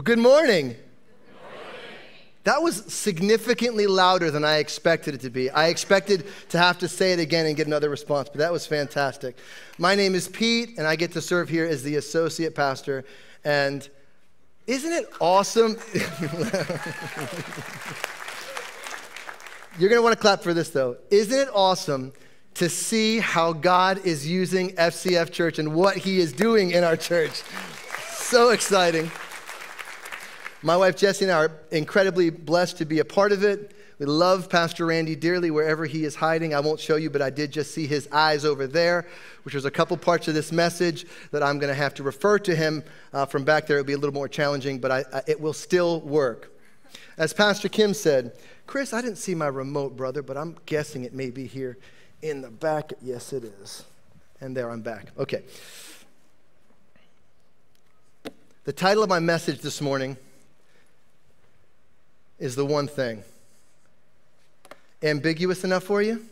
Well, good morning. That was significantly louder than I expected it to be. I expected to have to say it again and get another response, but that was fantastic. My name is Pete, and I get to serve here as the associate pastor. And isn't it awesome? You're going to want to clap for this, though. Isn't it awesome to see how God is using FCF Church and what He is doing in our church? So exciting. My wife Jessie and I are incredibly blessed to be a part of it. We love Pastor Randy dearly wherever he is hiding. I won't show you, but I did just see his eyes over there, which was a couple parts of this message that I'm going to have to refer to him uh, from back there. It'll be a little more challenging, but I, I, it will still work. As Pastor Kim said, Chris, I didn't see my remote, brother, but I'm guessing it may be here in the back. Yes, it is. And there I'm back. Okay. The title of my message this morning is the one thing. Ambiguous enough for you?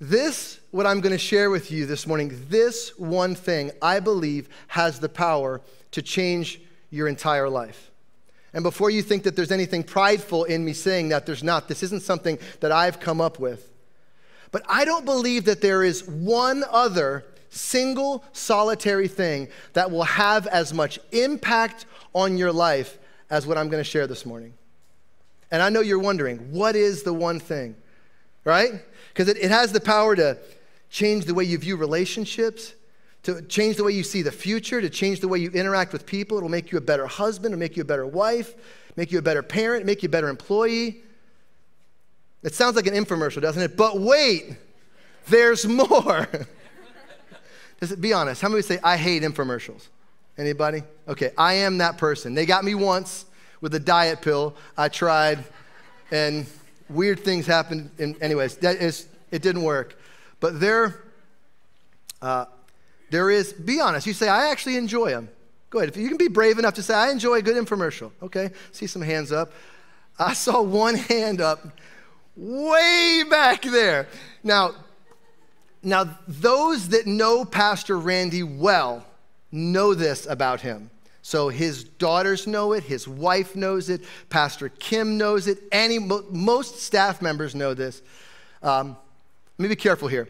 This, what I'm going to share with you this morning, this one thing, I believe, has the power to change your entire life. And before you think that there's anything prideful in me saying that, there's not. This isn't something that I've come up with. But I don't believe that there is one other single solitary thing that will have as much impact on your life as what I'm going to share this morning. And I know you're wondering, what is the one thing? Right? Because it, it has the power to change the way you view relationships, to change the way you see the future, to change the way you interact with people. It'll make you a better husband, it'll make you a better wife, make you a better parent, make you a better employee. It sounds like an infomercial, doesn't it? But wait, there's more. It be honest? How many say I hate infomercials? Anybody? Okay, I am that person. They got me once with a diet pill. I tried, and weird things happened. And anyways, that is, it didn't work. But there, uh, there is. Be honest. You say I actually enjoy them. Go ahead. If you can be brave enough to say I enjoy a good infomercial. Okay. See some hands up. I saw one hand up way back there. Now, now those that know Pastor Randy well know this about him. So his daughters know it, his wife knows it, Pastor Kim knows it, any, most staff members know this. Um, let me be careful here.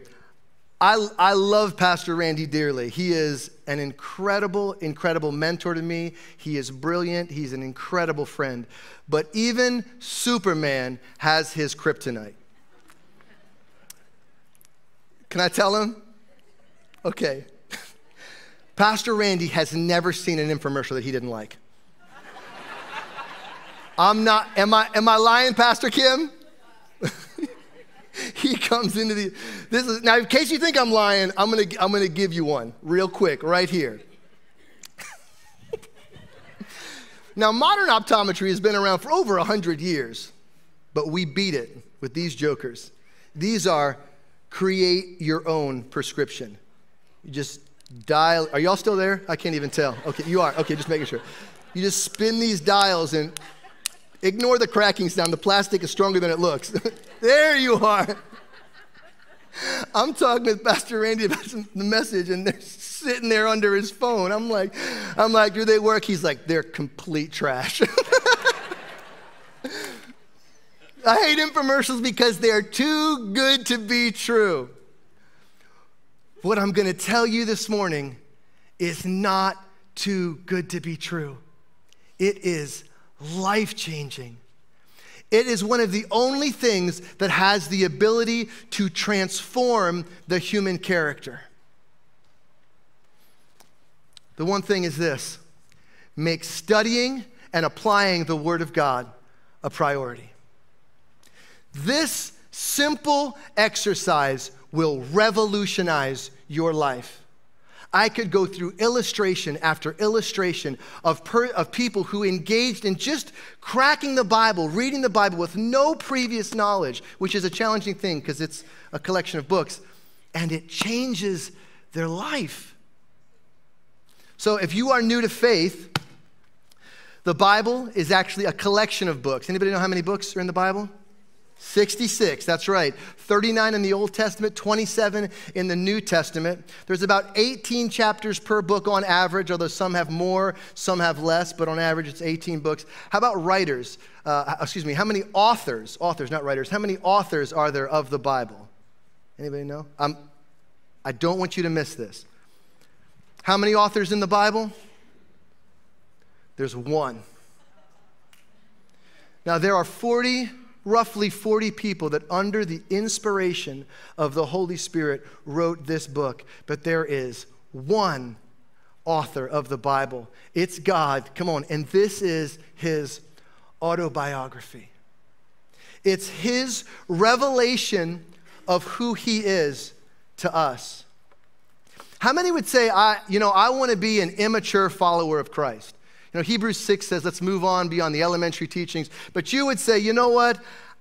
I, I love Pastor Randy dearly. He is an incredible, incredible mentor to me. He is brilliant. He's an incredible friend. But even Superman has his kryptonite. Can I tell him? Okay. Pastor Randy has never seen an infomercial that he didn't like. I'm not, am I, am I lying, Pastor Kim? he comes into the, this is, now in case you think I'm lying, I'm gonna, I'm gonna give you one real quick right here. now, modern optometry has been around for over 100 years, but we beat it with these jokers. These are create your own prescription. You just dial. Are y'all still there? I can't even tell. Okay, you are. Okay, just making sure. You just spin these dials and ignore the cracking sound. The plastic is stronger than it looks. there you are. I'm talking with Pastor Randy about the message, and they're sitting there under his phone. I'm like, I'm like, do they work? He's like, they're complete trash. I hate infomercials because they're too good to be true. What I'm going to tell you this morning is not too good to be true. It is life changing. It is one of the only things that has the ability to transform the human character. The one thing is this make studying and applying the Word of God a priority. This simple exercise will revolutionize your life. I could go through illustration after illustration of, per, of people who engaged in just cracking the Bible, reading the Bible with no previous knowledge, which is a challenging thing because it's a collection of books, and it changes their life. So if you are new to faith, the Bible is actually a collection of books. Anybody know how many books are in the Bible? 66, that's right. 39 in the Old Testament, 27 in the New Testament. There's about 18 chapters per book on average, although some have more, some have less, but on average it's 18 books. How about writers? Uh, excuse me, how many authors, authors, not writers, how many authors are there of the Bible? Anybody know? I'm, I don't want you to miss this. How many authors in the Bible? There's one. Now, there are 40 roughly 40 people that, under the inspiration of the Holy Spirit, wrote this book. But there is one author of the Bible. It's God. Come on. And this is his autobiography. It's his revelation of who he is to us. How many would say, I, you know, I want to be an immature follower of Christ? You know, Hebrews 6 says, let's move on beyond the elementary teachings. But you would say, you know what?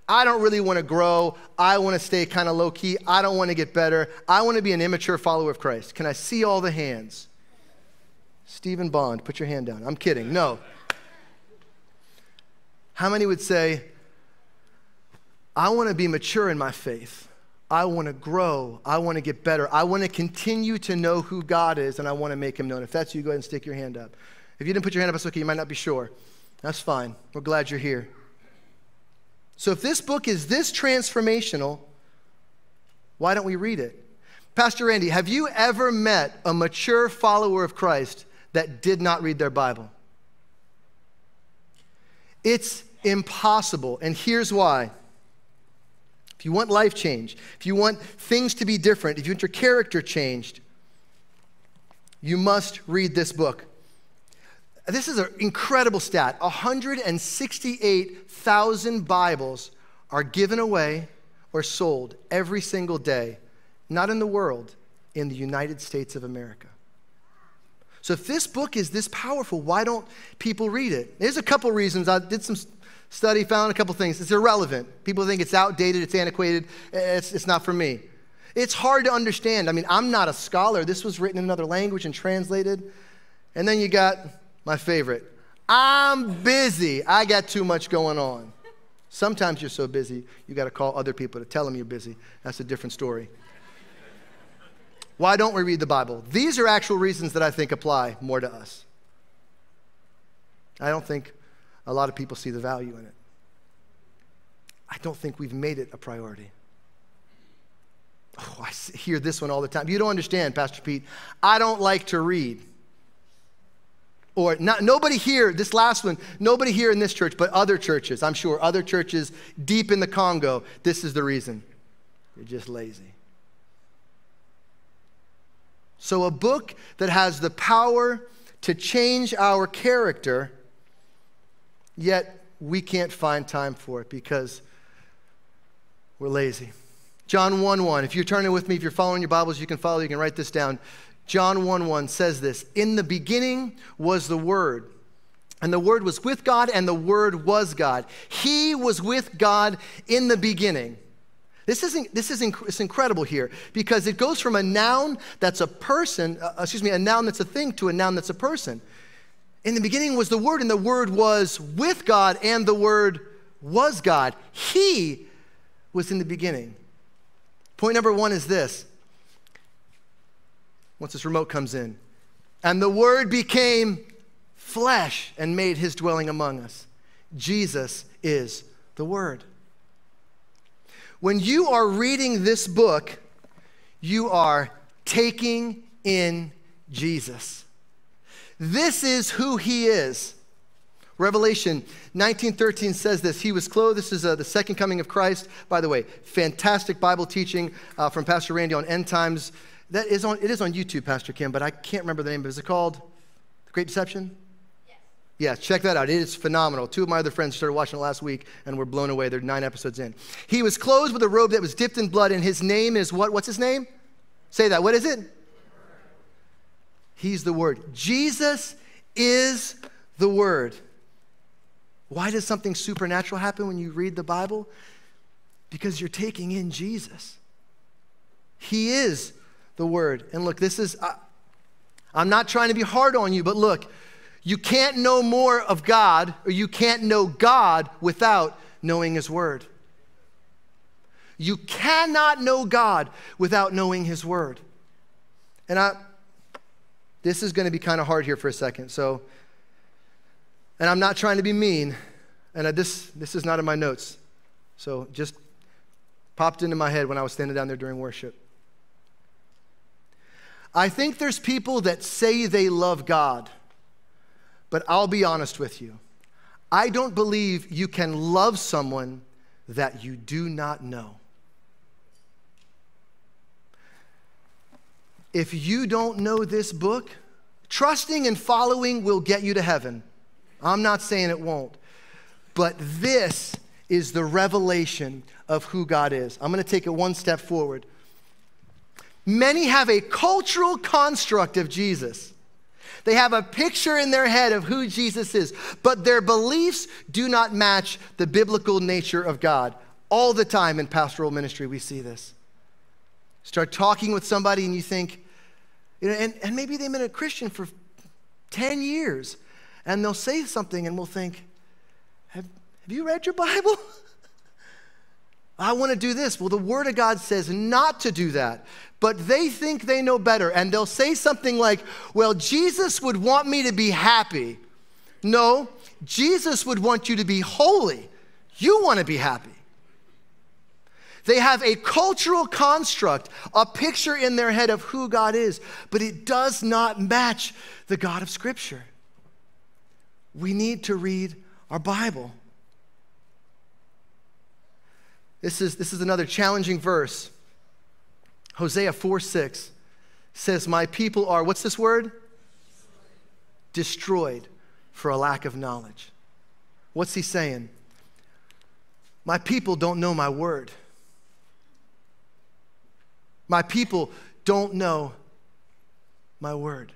I don't really want to grow. I want to stay kind of low key. I don't want to get better. I want to be an immature follower of Christ. Can I see all the hands? Stephen Bond, put your hand down. I'm kidding. No. How many would say, I want to be mature in my faith? I want to grow. I want to get better. I want to continue to know who God is and I want to make him known. If that's you, go ahead and stick your hand up. If you didn't put your hand up, okay. You might not be sure. That's fine. We're glad you're here. So, if this book is this transformational, why don't we read it? Pastor Randy, have you ever met a mature follower of Christ that did not read their Bible? It's impossible, and here's why. If you want life change, if you want things to be different, if you want your character changed, you must read this book. This is an incredible stat 168,000 Bibles are given away or sold every single day, not in the world, in the United States of America. So, if this book is this powerful, why don't people read it? There's a couple reasons. I did some study, found a couple things. It's irrelevant. People think it's outdated, it's antiquated, eh, eh, it's, it's not for me. It's hard to understand. I mean, I'm not a scholar. This was written in another language and translated. And then you got my favorite. I'm busy. I got too much going on. Sometimes you're so busy, you got to call other people to tell them you're busy. That's a different story. Why don't we read the Bible? These are actual reasons that I think apply more to us. I don't think a lot of people see the value in it. I don't think we've made it a priority. Oh, I hear this one all the time. You don't understand, Pastor Pete. I don't like to read or not, nobody here, this last one, nobody here in this church, but other churches, I'm sure, other churches deep in the Congo, this is the reason. You're just lazy. So, a book that has the power to change our character, yet we can't find time for it because we're lazy. John 1 1. If you're turning with me, if you're following your Bibles, you can follow, you can write this down. John 1 1 says this In the beginning was the Word, and the Word was with God, and the Word was God. He was with God in the beginning. This is, this is inc- it's incredible here because it goes from a noun that's a person, uh, excuse me, a noun that's a thing to a noun that's a person. In the beginning was the Word, and the Word was with God, and the Word was God. He was in the beginning. Point number one is this once this remote comes in. And the Word became flesh and made his dwelling among us. Jesus is the Word. When you are reading this book, you are taking in Jesus. This is who he is. Revelation 19:13 says this. He was clothed. This is uh, the second coming of Christ. By the way, fantastic Bible teaching uh, from Pastor Randy on end times. That is on, it is on YouTube, Pastor Kim, but I can't remember the name. Is it called The Great Deception? Yes. Yeah, check that out. It is phenomenal. Two of my other friends started watching it last week and were blown away. They're nine episodes in. He was clothed with a robe that was dipped in blood, and his name is what? What's his name? Say that. What is it? He's the Word. Jesus is the Word. Why does something supernatural happen when you read the Bible? Because you're taking in Jesus. He is the word. And look, this is, uh, I'm not trying to be hard on you, but look, you can't know more of God or you can't know God without knowing His word. You cannot know God without knowing His Word. And I, this is going to be kind of hard here for a second. So, and I'm not trying to be mean, and I, this, this is not in my notes. So just popped into my head when I was standing down there during worship. I think there's people that say they love God, but I'll be honest with you. I don't believe you can love someone that you do not know. If you don't know this book, trusting and following will get you to heaven. I'm not saying it won't. But this is the revelation of who God is. I'm going to take it one step forward. Many have a cultural construct of Jesus. They have a picture in their head of who Jesus is, but their beliefs do not match the biblical nature of God. All the time in pastoral ministry, we see this. Start talking with somebody and you think, you know, and, and maybe they've been a Christian for 10 years, and they'll say something and we'll think, Have, have you read your Bible? I want to do this. Well, the Word of God says not to do that, but they think they know better, and they'll say something like, Well, Jesus would want me to be happy. No, Jesus would want you to be holy. You want to be happy. They have a cultural construct, a picture in their head of who God is, but it does not match the God of Scripture. We need to read our Bible. This is, this is another challenging verse. Hosea 4 6 says, My people are, what's this word? Destroyed for a lack of knowledge. What's he saying? My people don't know my word. My people don't know my word.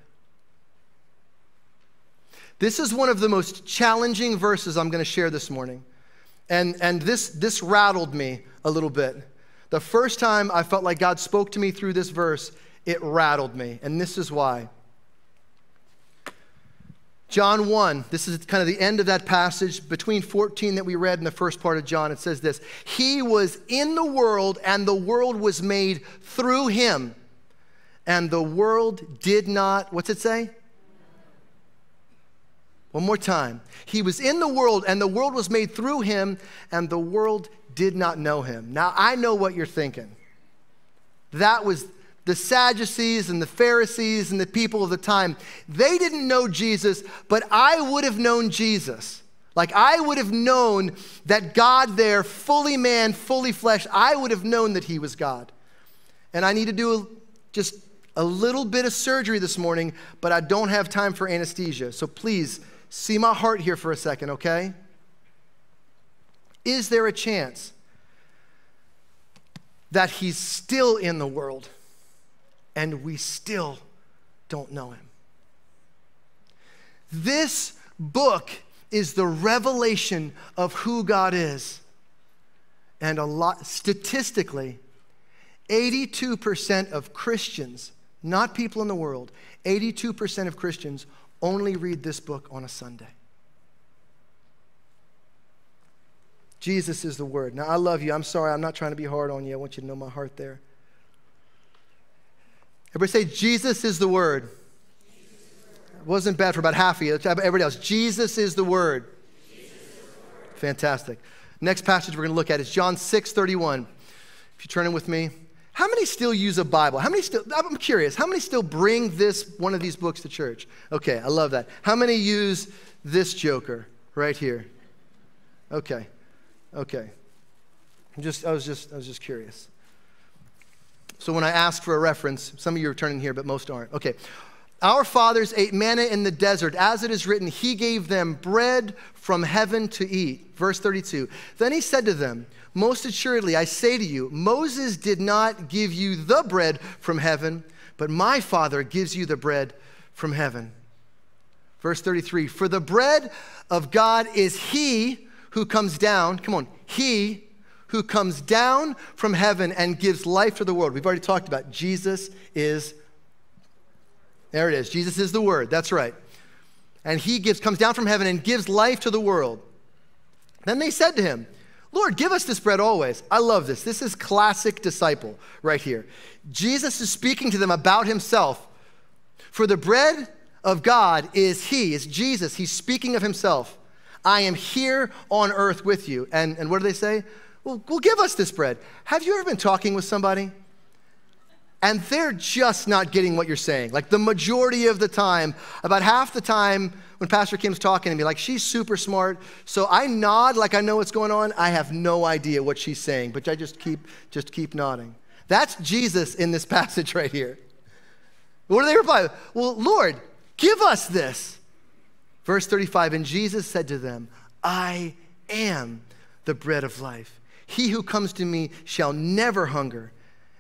This is one of the most challenging verses I'm going to share this morning. And, and this, this rattled me a little bit. The first time I felt like God spoke to me through this verse, it rattled me. And this is why. John 1, this is kind of the end of that passage between 14 that we read in the first part of John. It says this He was in the world, and the world was made through him. And the world did not, what's it say? One more time. He was in the world, and the world was made through him, and the world did not know him. Now, I know what you're thinking. That was the Sadducees and the Pharisees and the people of the time, they didn't know Jesus, but I would have known Jesus. Like I would have known that God there, fully man, fully flesh, I would have known that he was God. And I need to do a, just a little bit of surgery this morning, but I don't have time for anesthesia. So please see my heart here for a second, okay? Is there a chance that he's still in the world? and we still don't know him. This book is the revelation of who God is. And a lot, statistically, 82% of Christians, not people in the world, 82% of Christians only read this book on a Sunday. Jesus is the Word. Now, I love you. I'm sorry. I'm not trying to be hard on you. I want you to know my heart there. Everybody say, Jesus is the Word. It wasn't bad for about half of you. Everybody else, Jesus is the Word. Is the word. Fantastic. Next passage we're going to look at is John 6 31. If you turn in with me, how many still use a Bible? How many still, I'm curious, how many still bring this, one of these books to church? Okay, I love that. How many use this joker right here? Okay, okay. I'm just, I was just, I was just curious. So when I ask for a reference, some of you are turning here, but most aren't. Okay. Our fathers ate manna in the desert. As it is written, He gave them bread from heaven to eat. Verse 32. Then He said to them, Most assuredly, I say to you, Moses did not give you the bread from heaven, but my Father gives you the bread from heaven. Verse 33 For the bread of God is He who comes down, come on, He who comes down from heaven and gives life to the world. We've already talked about Jesus is there it is. Jesus is the word. That's right. And he gives comes down from heaven and gives life to the world. Then they said to him, Lord, give us this bread always. I love this. This is classic disciple right here. Jesus is speaking to them about himself. For the bread of God is He, is Jesus. He's speaking of Himself. I am here on earth with you. And, and what do they say? Well, well, give us this bread. Have you ever been talking with somebody and they're just not getting what you're saying. Like the majority of the time, about half the time when Pastor Kim's talking to me, like she's super smart. So I nod like I know what's going on. I have no idea what she's saying, but I just keep just keep nodding. That's Jesus in this passage right here. What do they reply? Well, Lord, give us this. Verse 35 And Jesus said to them, I am the bread of life. He who comes to me shall never hunger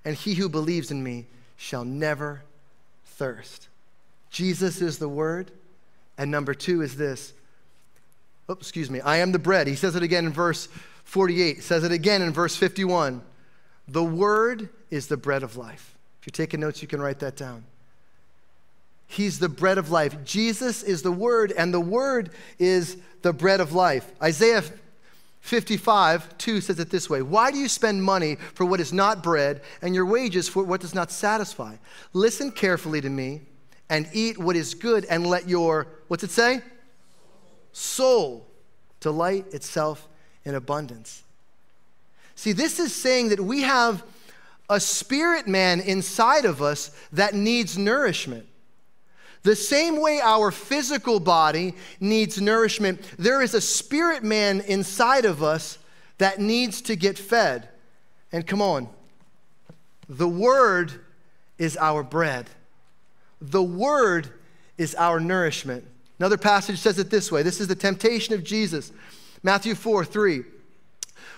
and he who believes in me shall never thirst. Jesus is the word. And number two is this. Oh, excuse me. I am the bread. He says it again in verse 48. He says it again in verse 51. The word is the bread of life. If you're taking notes, you can write that down. He's the bread of life. Jesus is the word, and the word is the bread of life. Isaiah 55, 2 says it this way Why do you spend money for what is not bread and your wages for what does not satisfy? Listen carefully to me and eat what is good and let your, what's it say? Soul delight itself in abundance. See, this is saying that we have a spirit man inside of us that needs nourishment. The same way our physical body needs nourishment, there is a spirit man inside of us that needs to get fed. And come on, the Word is our bread, the Word is our nourishment. Another passage says it this way this is the temptation of Jesus. Matthew 4 3.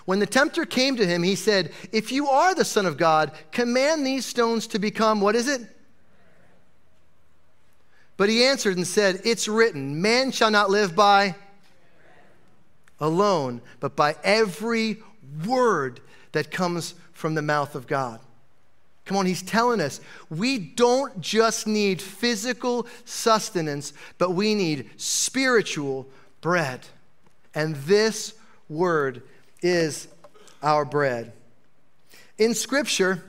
When the tempter came to him, he said, If you are the Son of God, command these stones to become, what is it? But he answered and said, It's written, man shall not live by alone, but by every word that comes from the mouth of God. Come on, he's telling us we don't just need physical sustenance, but we need spiritual bread. And this word is our bread. In Scripture,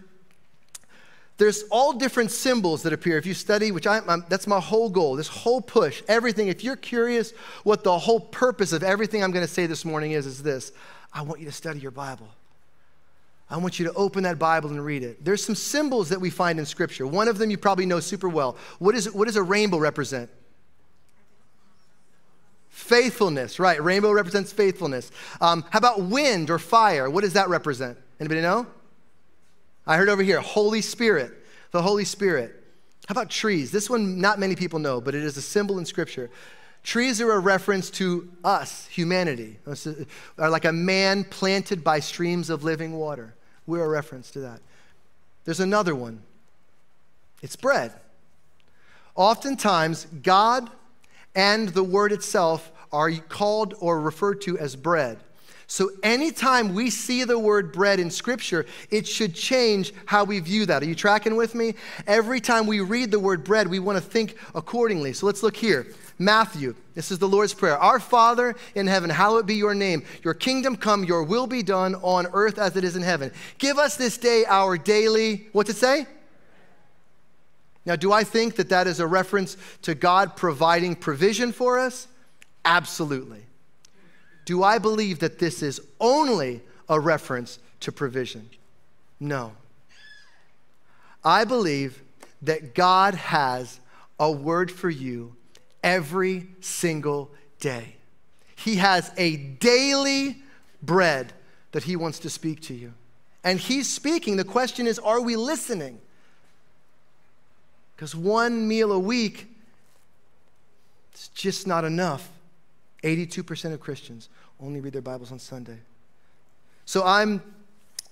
there's all different symbols that appear. If you study, which I, I'm, that's my whole goal, this whole push, everything. If you're curious what the whole purpose of everything I'm going to say this morning is, is this I want you to study your Bible. I want you to open that Bible and read it. There's some symbols that we find in Scripture. One of them you probably know super well. What, is, what does a rainbow represent? Faithfulness, right? Rainbow represents faithfulness. Um, how about wind or fire? What does that represent? Anybody know? I heard over here, Holy Spirit, the Holy Spirit. How about trees? This one, not many people know, but it is a symbol in Scripture. Trees are a reference to us, humanity, uh, are like a man planted by streams of living water. We're a reference to that. There's another one it's bread. Oftentimes, God and the word itself are called or referred to as bread. So, anytime we see the word bread in Scripture, it should change how we view that. Are you tracking with me? Every time we read the word bread, we want to think accordingly. So, let's look here. Matthew, this is the Lord's Prayer. Our Father in heaven, hallowed be your name. Your kingdom come, your will be done on earth as it is in heaven. Give us this day our daily, what's it say? Now, do I think that that is a reference to God providing provision for us? Absolutely. Do I believe that this is only a reference to provision? No. I believe that God has a word for you every single day. He has a daily bread that He wants to speak to you. And He's speaking. The question is are we listening? Because one meal a week is just not enough. 82% of Christians only read their Bibles on Sunday. So I'm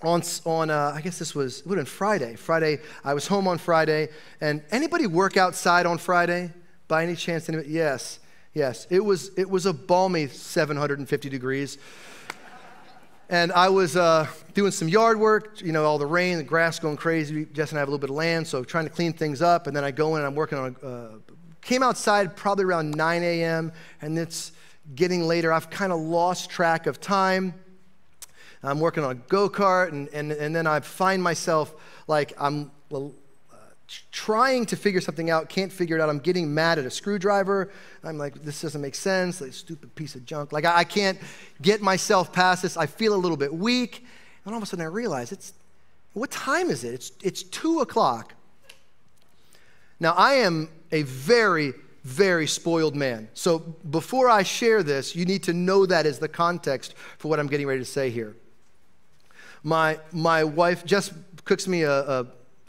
on, on uh, I guess this was, it would have been Friday. Friday, I was home on Friday. And anybody work outside on Friday? By any chance? Anybody? Yes, yes. It was, it was a balmy 750 degrees. And I was uh, doing some yard work, you know, all the rain, the grass going crazy. Jess and I have a little bit of land, so trying to clean things up. And then I go in and I'm working on, a, uh, came outside probably around 9 a.m. And it's getting later. I've kind of lost track of time. I'm working on a go kart, and, and, and then I find myself like I'm uh, trying to figure something out, can't figure it out. I'm getting mad at a screwdriver. I'm like, this doesn't make sense, like, stupid piece of junk. Like, I, I can't get myself past this. I feel a little bit weak. And all of a sudden, I realize it's, what time is it? It's, it's two o'clock. Now, I am a very, very spoiled man. So before I share this, you need to know that as the context for what I'm getting ready to say here. My, my wife just cooks me a, a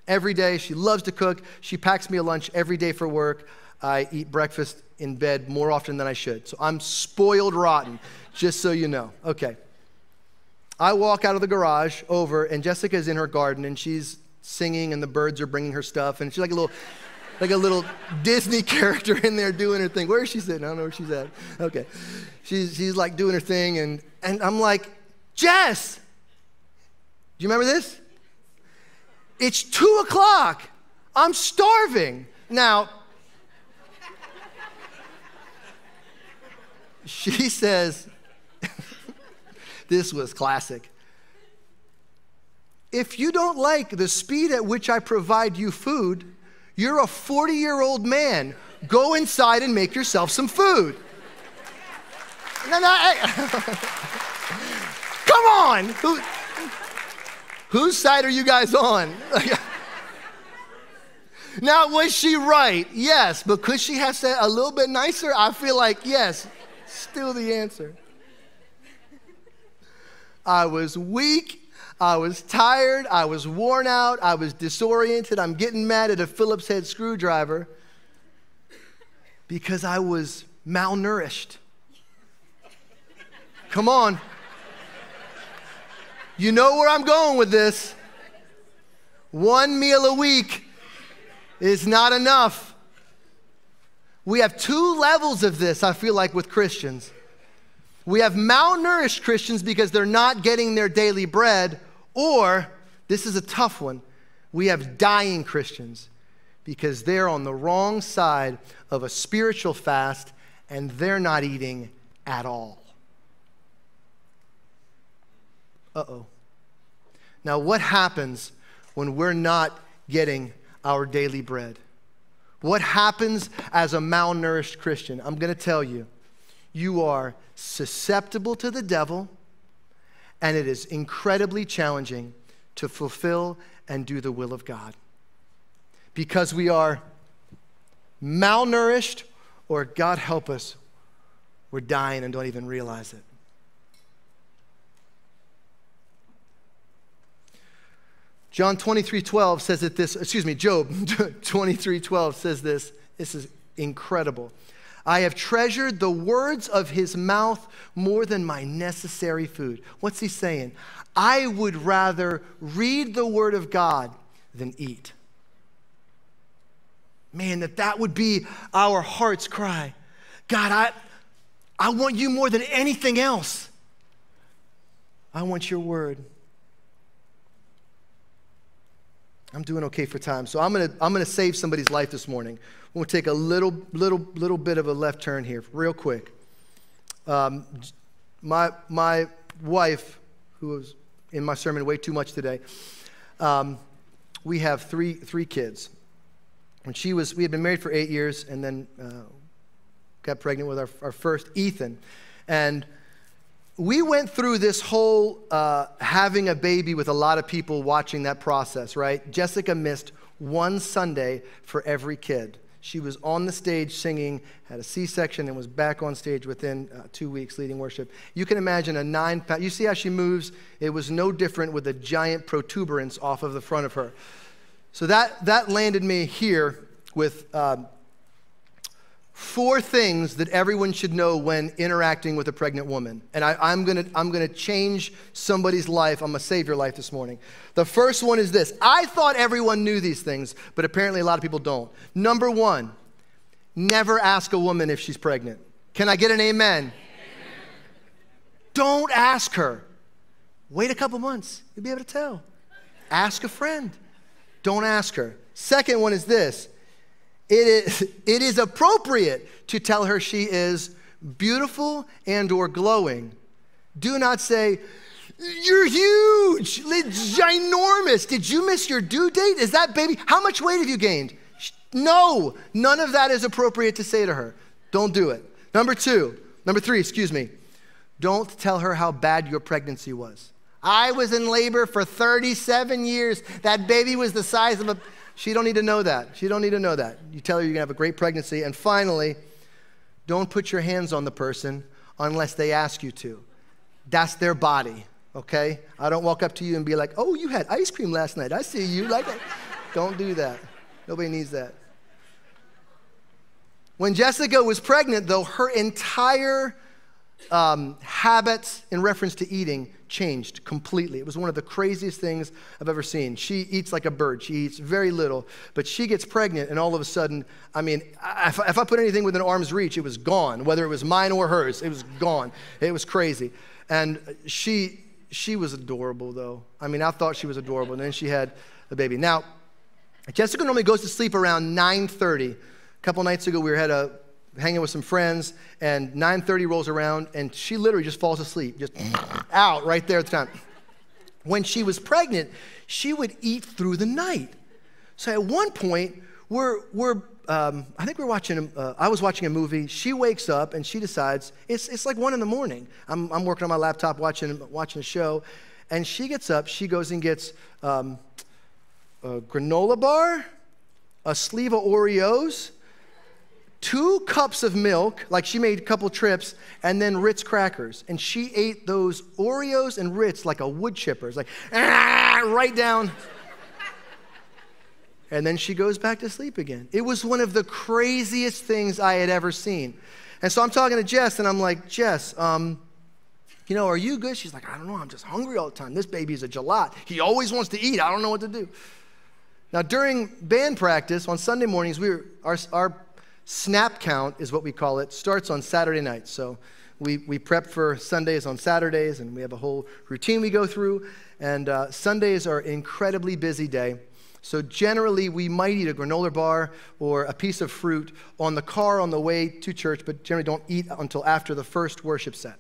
every day. She loves to cook. She packs me a lunch every day for work. I eat breakfast in bed more often than I should. So I'm spoiled rotten, just so you know. Okay. I walk out of the garage over, and Jessica's in her garden, and she's singing, and the birds are bringing her stuff, and she's like a little like a little Disney character in there doing her thing. Where is she sitting? I don't know where she's at. Okay. She's, she's like doing her thing, and, and I'm like, Jess, do you remember this? It's two o'clock. I'm starving. Now, she says, this was classic. If you don't like the speed at which I provide you food, you're a 40 year old man. Go inside and make yourself some food. No, no, come on. Who, whose side are you guys on? now, was she right? Yes, but could she have said a little bit nicer? I feel like, yes, still the answer. I was weak I was tired. I was worn out. I was disoriented. I'm getting mad at a Phillips head screwdriver because I was malnourished. Come on. You know where I'm going with this. One meal a week is not enough. We have two levels of this, I feel like, with Christians. We have malnourished Christians because they're not getting their daily bread, or, this is a tough one, we have dying Christians because they're on the wrong side of a spiritual fast and they're not eating at all. Uh oh. Now, what happens when we're not getting our daily bread? What happens as a malnourished Christian? I'm going to tell you. You are susceptible to the devil and it is incredibly challenging to fulfill and do the will of God. Because we are malnourished, or God help us, we're dying and don't even realize it. John 23 12 says that this, excuse me, Job 23 12 says this. This is incredible. I have treasured the words of his mouth more than my necessary food. What's he saying? I would rather read the word of God than eat. Man, that that would be our heart's cry. God, I, I want you more than anything else. I want your word. I'm doing okay for time. So I'm to I'm to save somebody's life this morning. We'll take a little, little, little bit of a left turn here, real quick. Um, my, my wife, who was in my sermon way too much today, um, we have three, three kids. When she was, we had been married for eight years and then uh, got pregnant with our, our first, Ethan. And we went through this whole uh, having a baby with a lot of people watching that process, right? Jessica missed one Sunday for every kid. She was on the stage singing, had a C section, and was back on stage within uh, two weeks leading worship. You can imagine a nine pound, you see how she moves? It was no different with a giant protuberance off of the front of her. So that, that landed me here with um, four things that everyone should know when interacting with a pregnant woman. And I, am to I'm to change somebody's life. I'm to save your life this morning. The first one is this I thought everyone knew these things, but apparently a lot of people don't. Number one, never ask a woman if she's pregnant. Can I get an amen? amen. Don't ask her. Wait a couple months, you'll be able to tell. Ask a friend. Don't ask her. Second one is this it is, it is appropriate to tell her she is beautiful and or glowing. Do not say, You're huge, ginormous. Did you miss your due date? Is that baby? How much weight have you gained? No, none of that is appropriate to say to her. Don't do it. Number two, number three, excuse me. Don't tell her how bad your pregnancy was. I was in labor for 37 years. That baby was the size of a. She don't need to know that. She don't need to know that. You tell her you're gonna have a great pregnancy. And finally, don't put your hands on the person unless they ask you to. That's their body, okay? I don't walk up to you and be like, oh, you had ice cream last night. I see you like don't do that. Nobody needs that. When Jessica was pregnant, though, her entire um, habits in reference to eating changed completely. It was one of the craziest things I've ever seen. She eats like a bird. She eats very little, but she gets pregnant, and all of a sudden, I mean, if, if I put anything within arm's reach, it was gone. Whether it was mine or hers, it was gone. It was crazy. And she, she was adorable, though. I mean, I thought she was adorable, and then she had a baby. Now, Jessica normally goes to sleep around 9:30. A couple nights ago, we at a hanging with some friends, and 9:30 rolls around, and she literally just falls asleep, just out right there at the time. When she was pregnant, she would eat through the night. So at one point, we're, we're um, I think we're watching, uh, I was watching a movie. She wakes up and she decides, it's, it's like one in the morning. I'm, I'm working on my laptop watching, watching a show. And she gets up, she goes and gets um, a granola bar, a sleeve of Oreos, two cups of milk, like she made a couple trips, and then Ritz crackers. And she ate those Oreos and Ritz like a wood chipper. It's like, ah, right down. and then she goes back to sleep again. It was one of the craziest things I had ever seen. And so I'm talking to Jess, and I'm like, Jess, um, you know, are you good? She's like, I don't know. I'm just hungry all the time. This baby's a gelat. He always wants to eat. I don't know what to do. Now, during band practice on Sunday mornings, we were, our, our Snap count is what we call it, starts on Saturday night. So we, we prep for Sundays on Saturdays, and we have a whole routine we go through. And uh, Sundays are an incredibly busy day. So generally, we might eat a granola bar or a piece of fruit on the car on the way to church, but generally don't eat until after the first worship set.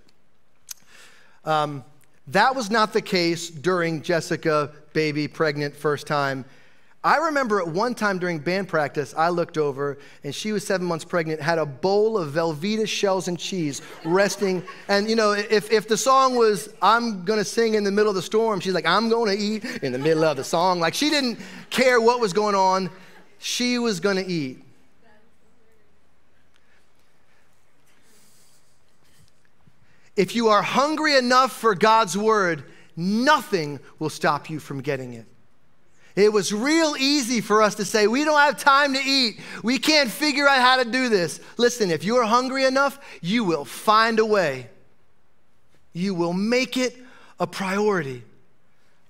Um, that was not the case during Jessica, baby, pregnant, first time I remember at one time during band practice, I looked over and she was seven months pregnant, had a bowl of Velveeta shells and cheese resting. And you know, if, if the song was, I'm gonna sing in the middle of the storm, she's like, I'm gonna eat in the middle of the song. Like she didn't care what was going on, she was gonna eat. If you are hungry enough for God's word, nothing will stop you from getting it. It was real easy for us to say, we don't have time to eat. We can't figure out how to do this. Listen, if you're hungry enough, you will find a way. You will make it a priority.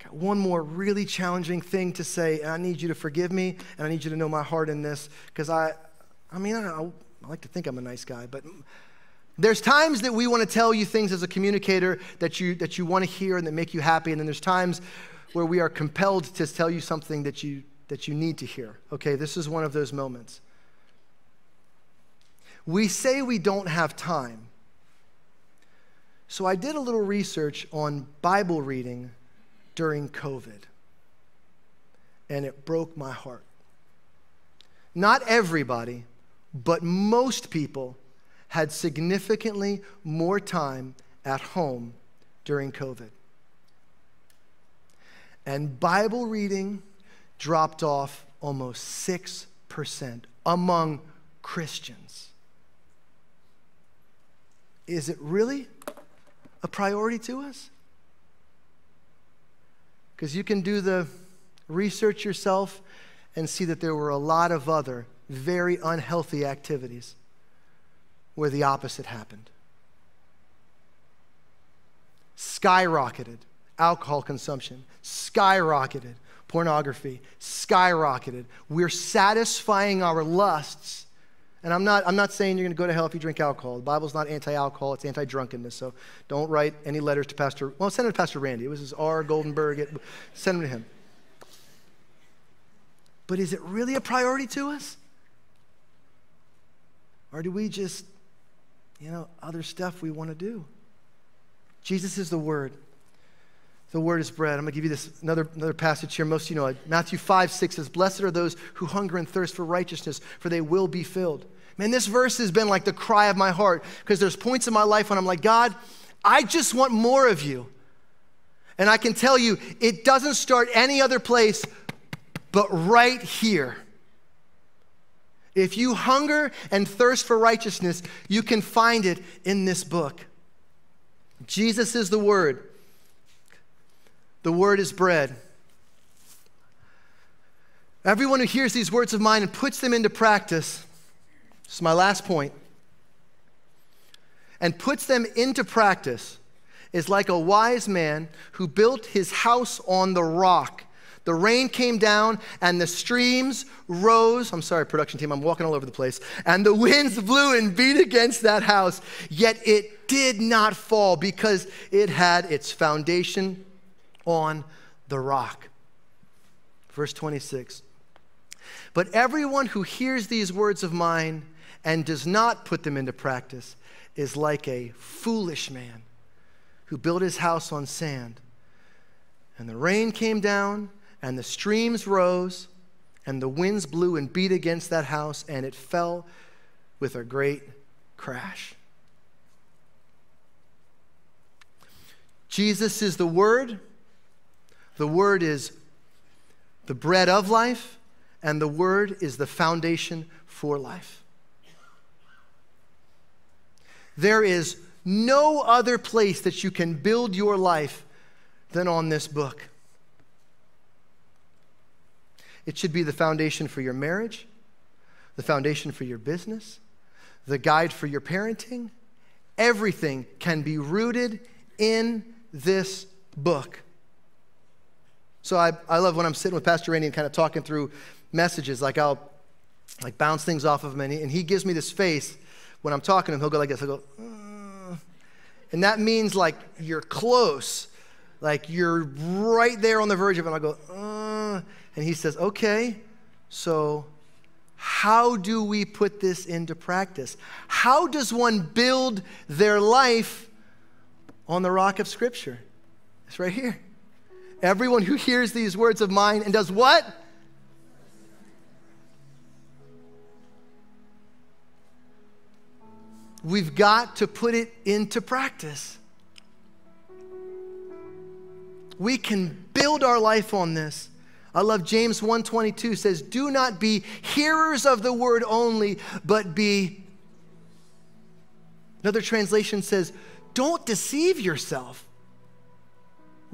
Got one more really challenging thing to say, and I need you to forgive me, and I need you to know my heart in this, because I, I mean, I, I like to think I'm a nice guy, but there's times that we want to tell you things as a communicator that you, that you want to hear and that make you happy, and then there's times where we are compelled to tell you something that you, that you need to hear. Okay, this is one of those moments. We say we don't have time. So I did a little research on Bible reading during COVID, and it broke my heart. Not everybody, but most people had significantly more time at home during COVID and Bible reading dropped off almost 6% among Christians. Is it really a priority to us? Because you can do the research yourself and see that there were a lot of other very unhealthy activities where the opposite happened. Skyrocketed alcohol consumption skyrocketed, pornography skyrocketed. We're satisfying our lusts. And I'm not, I'm not saying you're going to go to hell if you drink alcohol. The Bible's not anti alcohol, it's anti drunkenness. So don't write any letters to Pastor, well, send it to Pastor Randy. It was his R. Goldenberg. It, send them to him. But is it really a priority to us? Or do we just, you know, other stuff we want to do? Jesus is the Word. The word is bread. I'm going to give you this another, another passage here. Most of you know it. Matthew 5, 6 says, Blessed are those who hunger and thirst for righteousness, for they will be filled. Man, this verse has been like the cry of my heart because there's points in my life when I'm like, God, I just want more of you. And I can tell you, it doesn't start any other place but right here. If you hunger and thirst for righteousness, you can find it in this book. Jesus is the Word. The Word is bread. Everyone who hears these words of mine and puts them into practice, this is my last point, and puts them into practice is like a wise man who built his house on the rock. The rain came down and the streams rose. I'm sorry, production team, I'm walking all over the place. And the winds blew and beat against that house, yet it did not fall because it had its foundation on the rock. Verse 26. But everyone who hears these words of mine and does not put them into practice is like a foolish man who built his house on sand. And the rain came down, and the streams rose, and the winds blew and beat against that house, and it fell with a great crash. Jesus is the Word. The Word is the bread of life, and the Word is the foundation for life. There is no other place that you can build your life than on this book. It should be the foundation for your marriage, the foundation for your business, the guide for your parenting. Everything can be rooted in this book. So I, I love when I'm sitting with Pastor Randy and kind of talking through messages, like I'll like bounce things off of him, and he, and he gives me this face when I'm talking to him. He'll go like this. He'll go, uh, and that means like you're close, like you're right there on the verge of it. And I go, uh, and he says, okay, so how do we put this into practice? How does one build their life on the rock of Scripture? It's right here. Everyone who hears these words of mine and does what? We've got to put it into practice. We can build our life on this. I love James 122 says, "Do not be hearers of the word only, but be Another translation says, "Don't deceive yourself."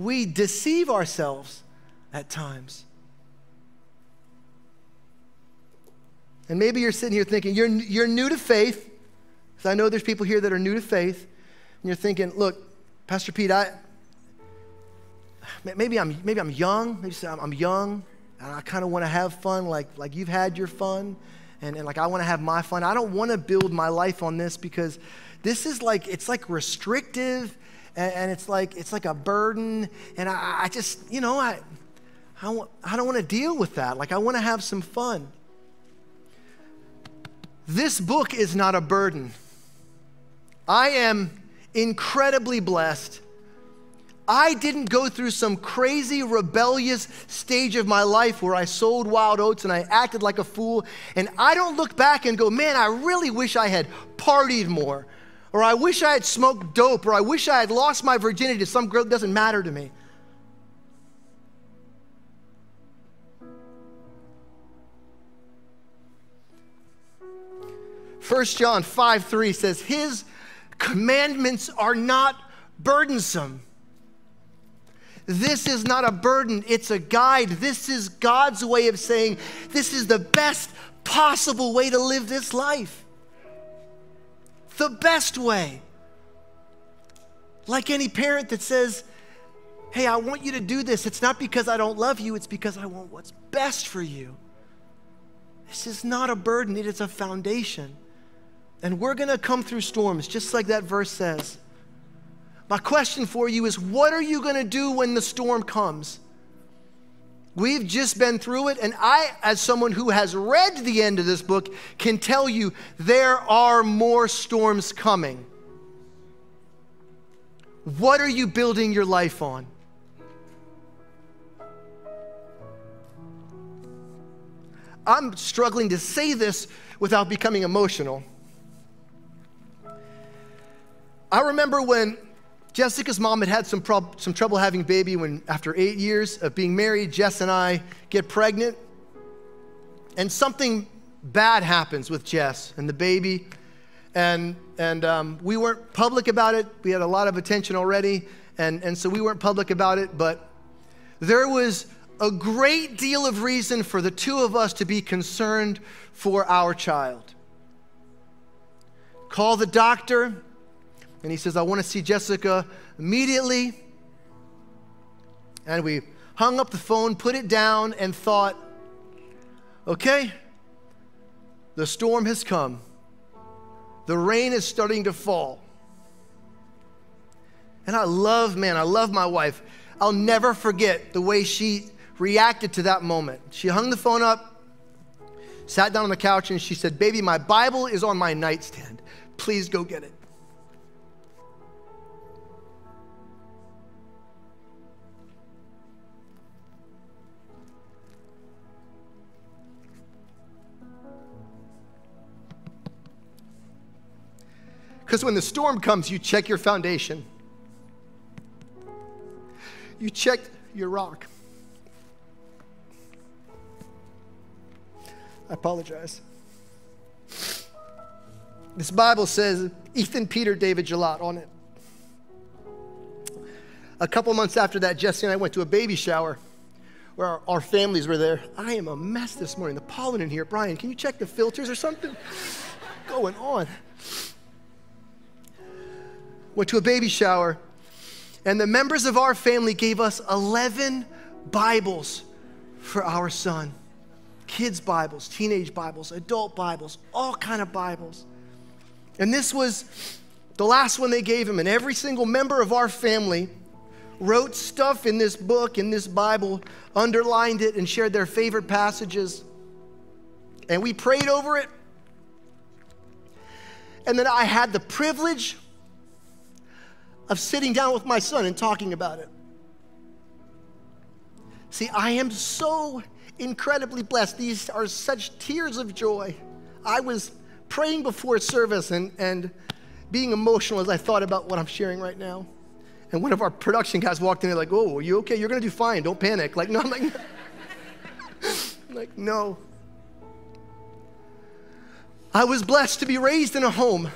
We deceive ourselves at times. And maybe you're sitting here thinking, you're, you're new to faith. Because I know there's people here that are new to faith. And you're thinking, look, Pastor Pete, I, maybe, I'm, maybe I'm young. Maybe I'm, I'm young. And I kind of want to have fun like, like you've had your fun. And, and like I want to have my fun. I don't want to build my life on this because this is like, it's like restrictive and, and it's like it's like a burden. And I, I just, you know, I, I, I don't want to deal with that. Like I want to have some fun. This book is not a burden. I am incredibly blessed. I didn't go through some crazy rebellious stage of my life where I sold wild oats and I acted like a fool. And I don't look back and go, man, I really wish I had partied more or I wish I had smoked dope, or I wish I had lost my virginity to some girl that doesn't matter to me. First John 5 3 says, His commandments are not burdensome. This is not a burden, it's a guide. This is God's way of saying, This is the best possible way to live this life the best way. Like any parent that says, Hey, I want you to do this. It's not because I don't love you, it's because I want what's best for you. This is not a burden, it is a foundation. And we're going to come through storms, just like that verse says. My question for you is what are you going to do when the storm comes? We've just been through it, and I, as someone who has read the end of this book, can tell you there are more storms coming. What are you building your life on? I'm struggling to say this without becoming emotional. I remember when Jessica's mom had had some, prob- some trouble having baby when, after eight years of being married, Jess and I get pregnant. And something bad happens with Jess and the baby. And, and um, we weren't public about it. We had a lot of attention already. And, and so we weren't public about it. But there was a great deal of reason for the two of us to be concerned for our child. Call the doctor, and he says, I want to see Jessica immediately. And we hung up the phone, put it down, and thought, okay, the storm has come. The rain is starting to fall. And I love, man, I love my wife. I'll never forget the way she reacted to that moment. She hung the phone up, sat down on the couch, and she said, Baby, my Bible is on my nightstand. Please go get it. Because when the storm comes, you check your foundation, you check your rock. I apologize. This Bible says Ethan, Peter, David, Gillot on it. A couple months after that, Jesse and I went to a baby shower where our, our, families were there. I am a mess this morning. The pollen in here. Brian, can you check the filters or something? going on? Went to a baby shower, and the members of our family gave us 11 Bibles for our son. Kids bibles teenage bibles adult bibles all kind of bibles. And this was the last one they gave him and every single member of our family wrote stuff in this book in this bible underlined it and shared their favorite passages. And we prayed over it. And then i had the privilege of sitting down with my son and talking about it see i am so incredibly blessed. These are such tears of joy. I was praying before service and, and being emotional as I thought about what I'm sharing right now. And one of our production guys walked in and like, oh, are you okay? You're gonna do fine. Don't panic. Like, no, I'm like, I'm like, no. I was blessed to be raised in a home.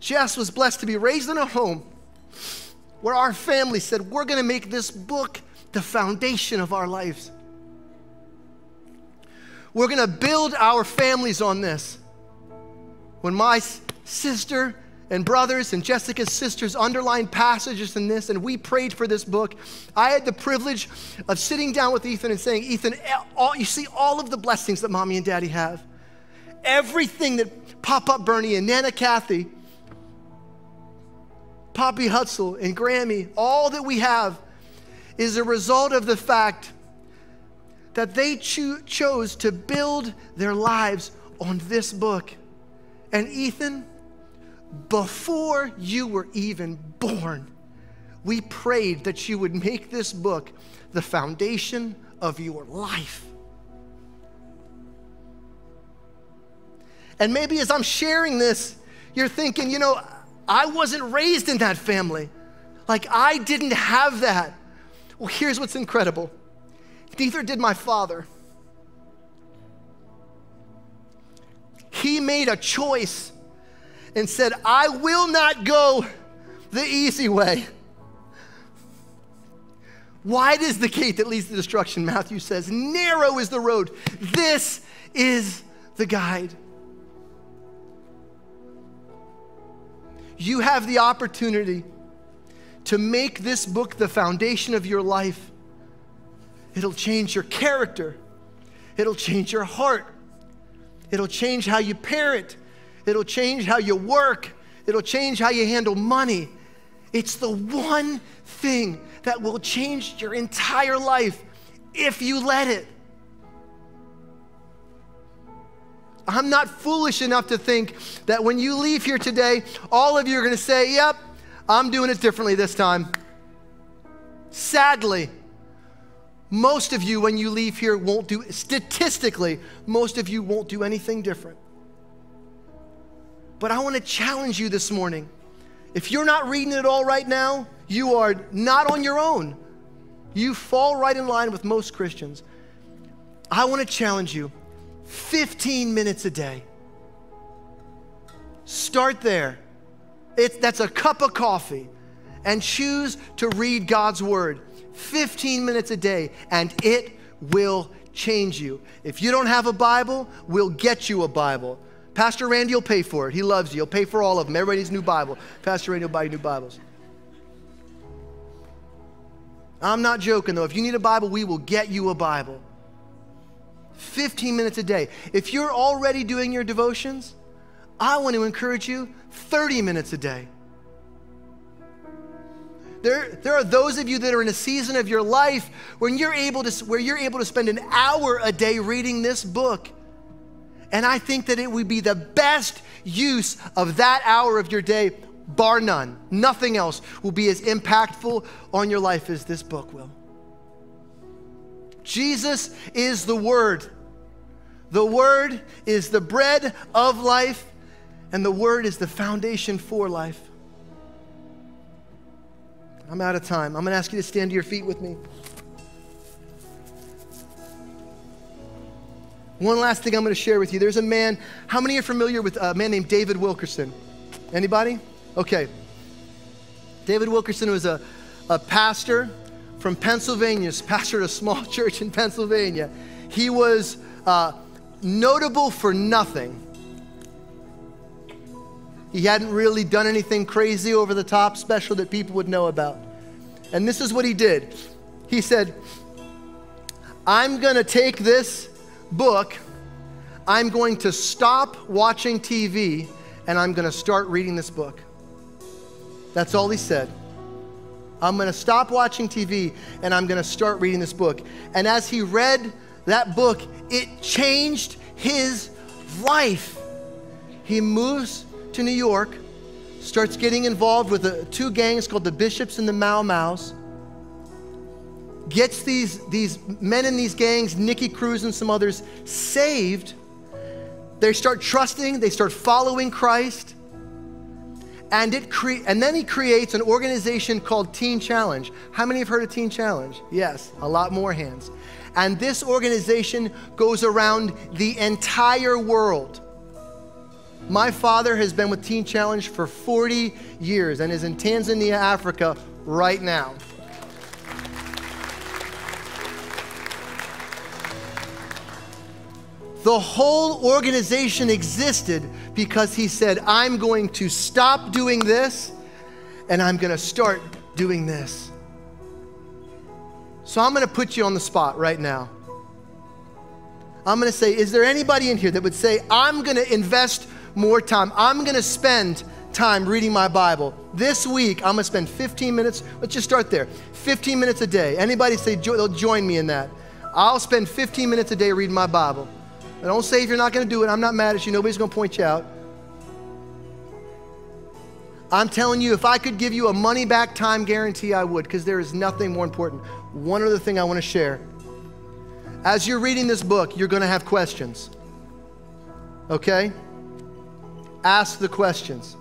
Jess was blessed to be raised in a home where our family said, we're gonna make this book the foundation of our lives. We're going to build our families on this. When my sister and brothers and Jessica's sisters underlined passages in this, and we prayed for this book. I had the privilege of sitting down with Ethan and saying, Ethan, all, you see all of the blessings that mommy and daddy have. Everything that Pop Up Bernie and Nana Kathy, Poppy Hutzel and Grammy, all that we have is a result of the fact that they cho- chose to build their lives on this book. And Ethan, before you were even born, we prayed that you would make this book the foundation of your life. And maybe as I'm sharing this, you're thinking, you know, I wasn't raised in that family. Like, I didn't have that. Well, here's what's incredible neither did my father. He made a choice and said, I will not go the easy way. Wide is the gate that leads to destruction, Matthew says. Narrow is the road. This is the guide. You have the opportunity to make this book the foundation of your life. It'll change your character, it'll change your heart, it'll change how you parent, it'll change how you work, it'll change how you handle money. It's the one thing that will change your entire life if you let it. I'm not foolish enough to think that when you leave here today, all of you are going to say, Yep, I'm doing it differently this time. Sadly, most of you, when you leave here, won't do, statistically, most of you won't do anything different. But I want to challenge you this morning. If you're not reading it all right now, you are not on your own. You fall right in line with most Christians. I want to challenge you 15 minutes a day. Start there. That's a cup of coffee. And choose to read God's word 15 minutes a day, and it will change you. If you don't have a Bible, we'll get you a Bible. Pastor Randy will pay for it. He loves you. He'll pay for all of them. Everybody needs a new Bible. Pastor Randy will buy you new Bibles. I'm not joking though. If you need a Bible, we will get you a Bible. 15 minutes a day. If you're already doing your devotions, I want to encourage you 30 minutes a day. There, there are those of you that are in a season of your life when you're able to, where you're able to spend an hour a day reading this book. And I think that it would be the best use of that hour of your day, bar none. Nothing else will be as impactful on your life as this book will. Jesus is the Word. The Word is the bread of life, and the Word is the foundation for life. I'm out of time. I'm going to ask you to stand to your feet with me. One last thing I'm going to share with you. There's a man, how many are familiar with a man named David Wilkerson? Anybody? Okay. David Wilkerson was a, a pastor from Pennsylvania, pastored a small church in Pennsylvania. He was uh, notable for nothing. He hadn't really done anything crazy over the top special that people would know about. And this is what he did. He said, I'm going to take this book, I'm going to stop watching TV and I'm going to start reading this book. That's all he said. I'm going to stop watching TV and I'm going to start reading this book. And as he read that book, it changed his life. He moves to New York, starts getting involved with the two gangs called the Bishops and the Mau Mau's gets these, these men in these gangs, Nicky Cruz and some others, saved. They start trusting, they start following Christ. And, it cre- and then he creates an organization called Teen Challenge. How many have heard of Teen Challenge? Yes, a lot more hands. And this organization goes around the entire world. My father has been with Teen Challenge for 40 years and is in Tanzania, Africa right now. The whole organization existed because he said, I'm going to stop doing this and I'm going to start doing this. So I'm going to put you on the spot right now. I'm going to say, is there anybody in here that would say, I'm going to invest more time? I'm going to spend time reading my Bible. This week, I'm going to spend 15 minutes. Let's just start there. 15 minutes a day. Anybody say they'll join me in that? I'll spend 15 minutes a day reading my Bible. Don't say if you're not going to do it, I'm not mad at you. Nobody's going to point you out. I'm telling you, if I could give you a money back time guarantee, I would, because there is nothing more important. One other thing I want to share. As you're reading this book, you're going to have questions. Okay? Ask the questions.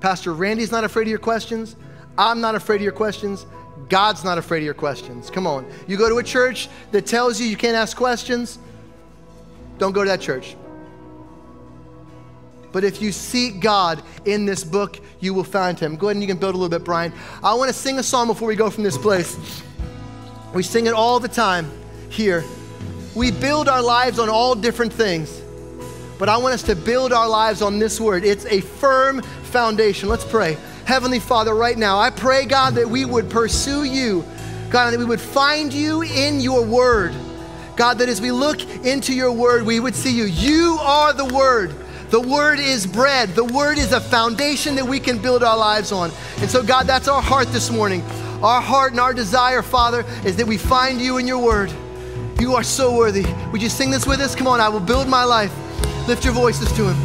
Pastor Randy's not afraid of your questions. I'm not afraid of your questions. God's not afraid of your questions. Come on. You go to a church that tells you you can't ask questions, don't go to that church. But if you seek God in this book, you will find him. Go ahead and you can build a little bit, Brian. I want to sing a song before we go from this place. We sing it all the time here. We build our lives on all different things, but I want us to build our lives on this word. It's a firm foundation. Let's pray. Heavenly Father, right now, I pray, God, that we would pursue you, God, that we would find you in your word. God, that as we look into your word, we would see you. You are the word. The word is bread. The word is a foundation that we can build our lives on. And so, God, that's our heart this morning. Our heart and our desire, Father, is that we find you in your word. You are so worthy. Would you sing this with us? Come on, I will build my life. Lift your voices to him.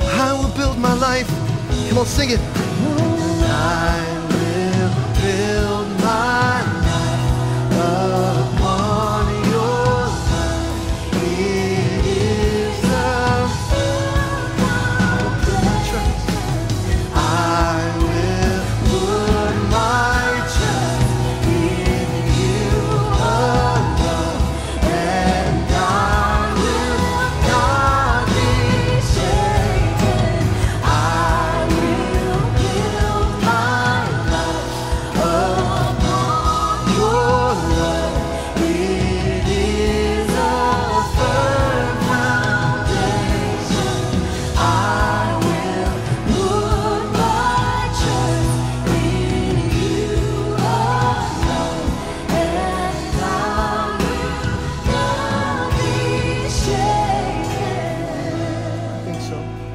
I will build my life. Come on, sing it.